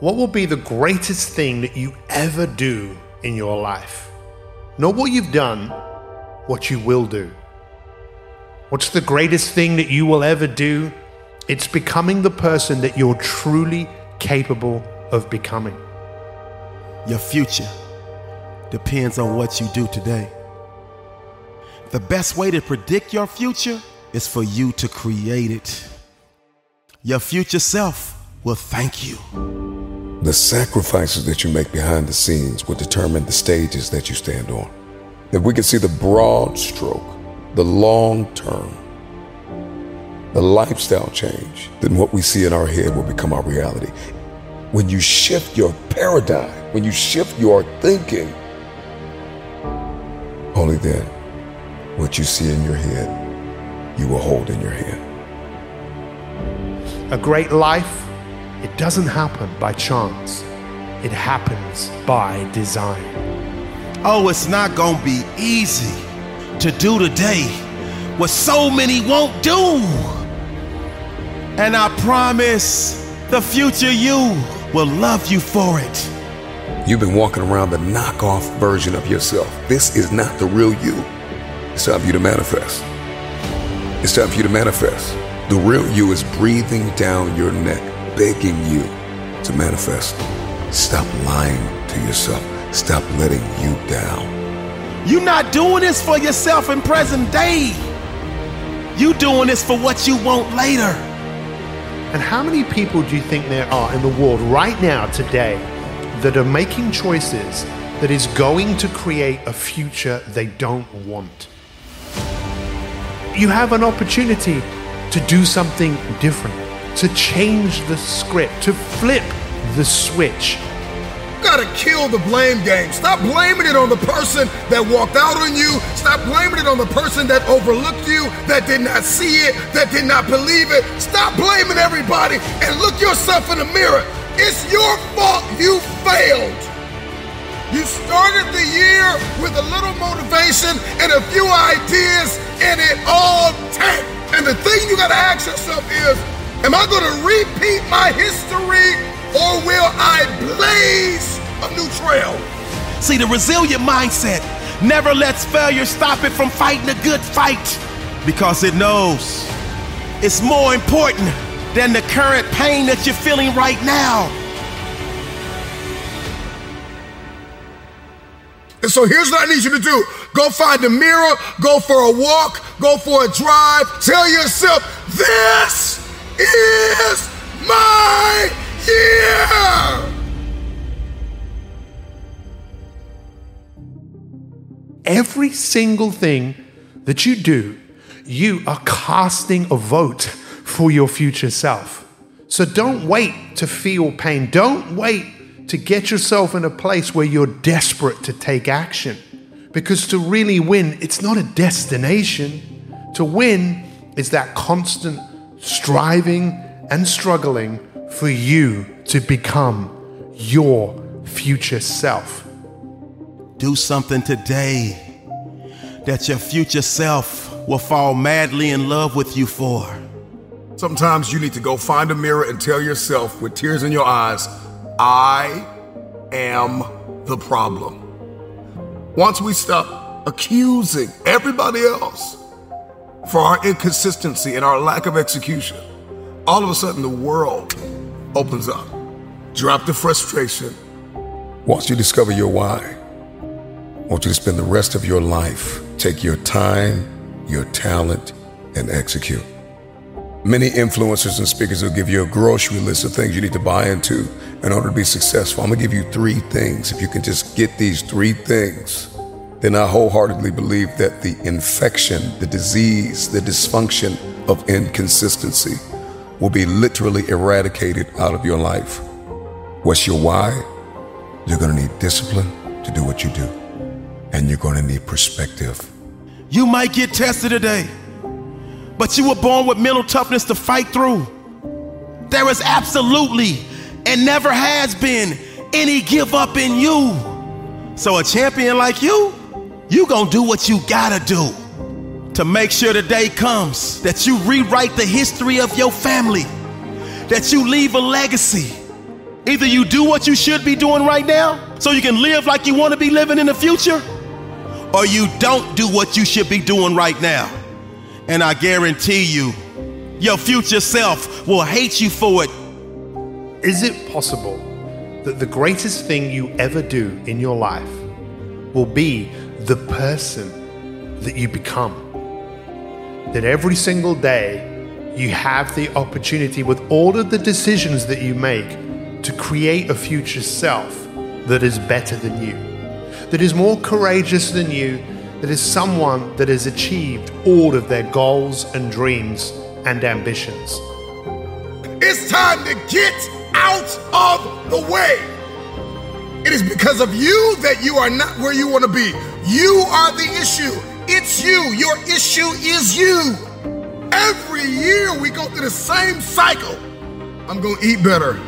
What will be the greatest thing that you ever do in your life? Not what you've done, what you will do. What's the greatest thing that you will ever do? It's becoming the person that you're truly capable of becoming. Your future depends on what you do today. The best way to predict your future is for you to create it. Your future self will thank you. The sacrifices that you make behind the scenes will determine the stages that you stand on. If we can see the broad stroke, the long term, the lifestyle change, then what we see in our head will become our reality. When you shift your paradigm, when you shift your thinking, only then what you see in your head, you will hold in your hand. A great life, it doesn't happen by chance, it happens by design. Oh, it's not gonna be easy to do today what so many won't do. And I promise the future you will love you for it. You've been walking around the knockoff version of yourself. This is not the real you. It's time for you to manifest. It's time for you to manifest. The real you is breathing down your neck, begging you to manifest. Stop lying to yourself. Stop letting you down. You're not doing this for yourself in present day. You doing this for what you want later. And how many people do you think there are in the world right now, today, that are making choices that is going to create a future they don't want? You have an opportunity to do something different, to change the script, to flip the switch. gotta kill the blame game. Stop blaming it on the person that walked out on you. Stop blaming it on the person that overlooked you, that did not see it, that did not believe it. Stop blaming everybody and look yourself in the mirror. It's your fault you failed. You started the year with a little motivation and a few ideas, and it all tanked. And the thing you gotta ask yourself is, am I gonna repeat my history or will I blaze a new trail? See, the resilient mindset never lets failure stop it from fighting a good fight because it knows it's more important than the current pain that you're feeling right now. And so here's what I need you to do go find a mirror, go for a walk, go for a drive. Tell yourself, this is my year. Every single thing that you do, you are casting a vote for your future self. So don't wait to feel pain. Don't wait to get yourself in a place where you're desperate to take action. Because to really win, it's not a destination. To win is that constant striving and struggling for you to become your future self. Do something today that your future self will fall madly in love with you for. Sometimes you need to go find a mirror and tell yourself with tears in your eyes, I am the problem. Once we stop accusing everybody else for our inconsistency and our lack of execution, all of a sudden the world opens up. Drop the frustration. Once you discover your why, I want you to spend the rest of your life, take your time, your talent, and execute. Many influencers and speakers will give you a grocery list of things you need to buy into in order to be successful. I'm gonna give you three things. If you can just get these three things, then I wholeheartedly believe that the infection, the disease, the dysfunction of inconsistency will be literally eradicated out of your life. What's your why? You're gonna need discipline to do what you do, and you're gonna need perspective. You might get tested today, but you were born with mental toughness to fight through. There is absolutely and never has been any give up in you. So a champion like you, you gonna do what you gotta do to make sure the day comes that you rewrite the history of your family, that you leave a legacy. Either you do what you should be doing right now so you can live like you want to be living in the future, or you don't do what you should be doing right now. And I guarantee you, your future self will hate you for it. Is it possible that the greatest thing you ever do in your life will be the person that you become? That every single day you have the opportunity, with all of the decisions that you make, to create a future self that is better than you, that is more courageous than you, that is someone that has achieved all of their goals and dreams and ambitions. It's time to get out of the way. It is because of you that you are not where you want to be. You are the issue. It's you. Your issue is you. Every year we go through the same cycle. I'm going to eat better.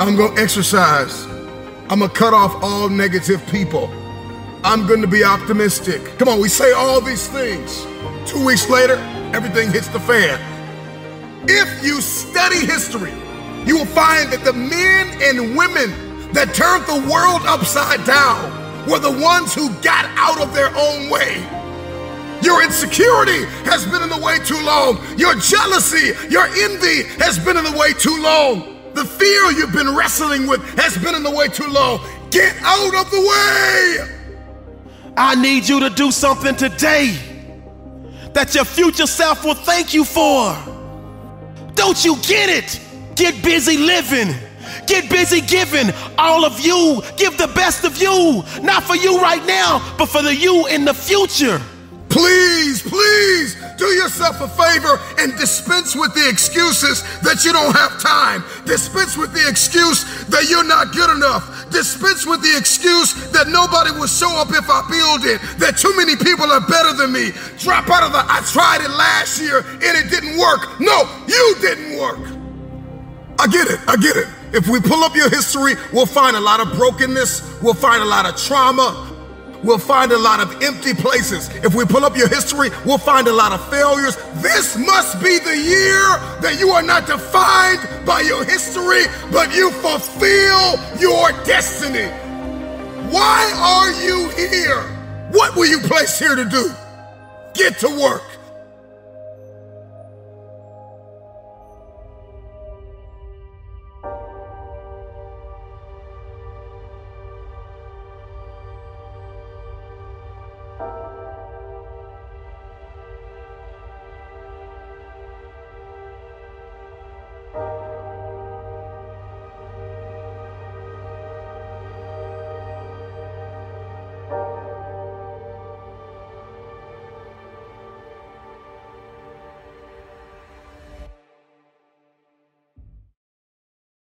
I'm going to exercise. I'm going to cut off all negative people. I'm going to be optimistic. Come on, we say all these things. Two weeks later, everything hits the fan. If you study history, you will find that the men and women that turned the world upside down were the ones who got out of their own way. Your insecurity has been in the way too long. Your jealousy, your envy has been in the way too long. The fear you've been wrestling with has been in the way too long. Get out of the way. I need you to do something today that your future self will thank you for. Don't you get it? Get busy living. Get busy giving. All of you, give the best of you. Not for you right now, but for the you in the future. Please, please do yourself a favor and dispense with the excuses that you don't have time. Dispense with the excuse that you're not good enough. Dispense with the excuse that nobody will show up if I build it, that too many people are better than me. Drop out of the I tried it last year and it didn't work. No, you didn't work. I get it. I get it. If we pull up your history, we'll find a lot of brokenness. We'll find a lot of trauma. We'll find a lot of empty places. If we pull up your history, we'll find a lot of failures. This must be the year that you are not defined by your history, but you fulfill your destiny. Why are you here? What were you placed here to do? Get to work.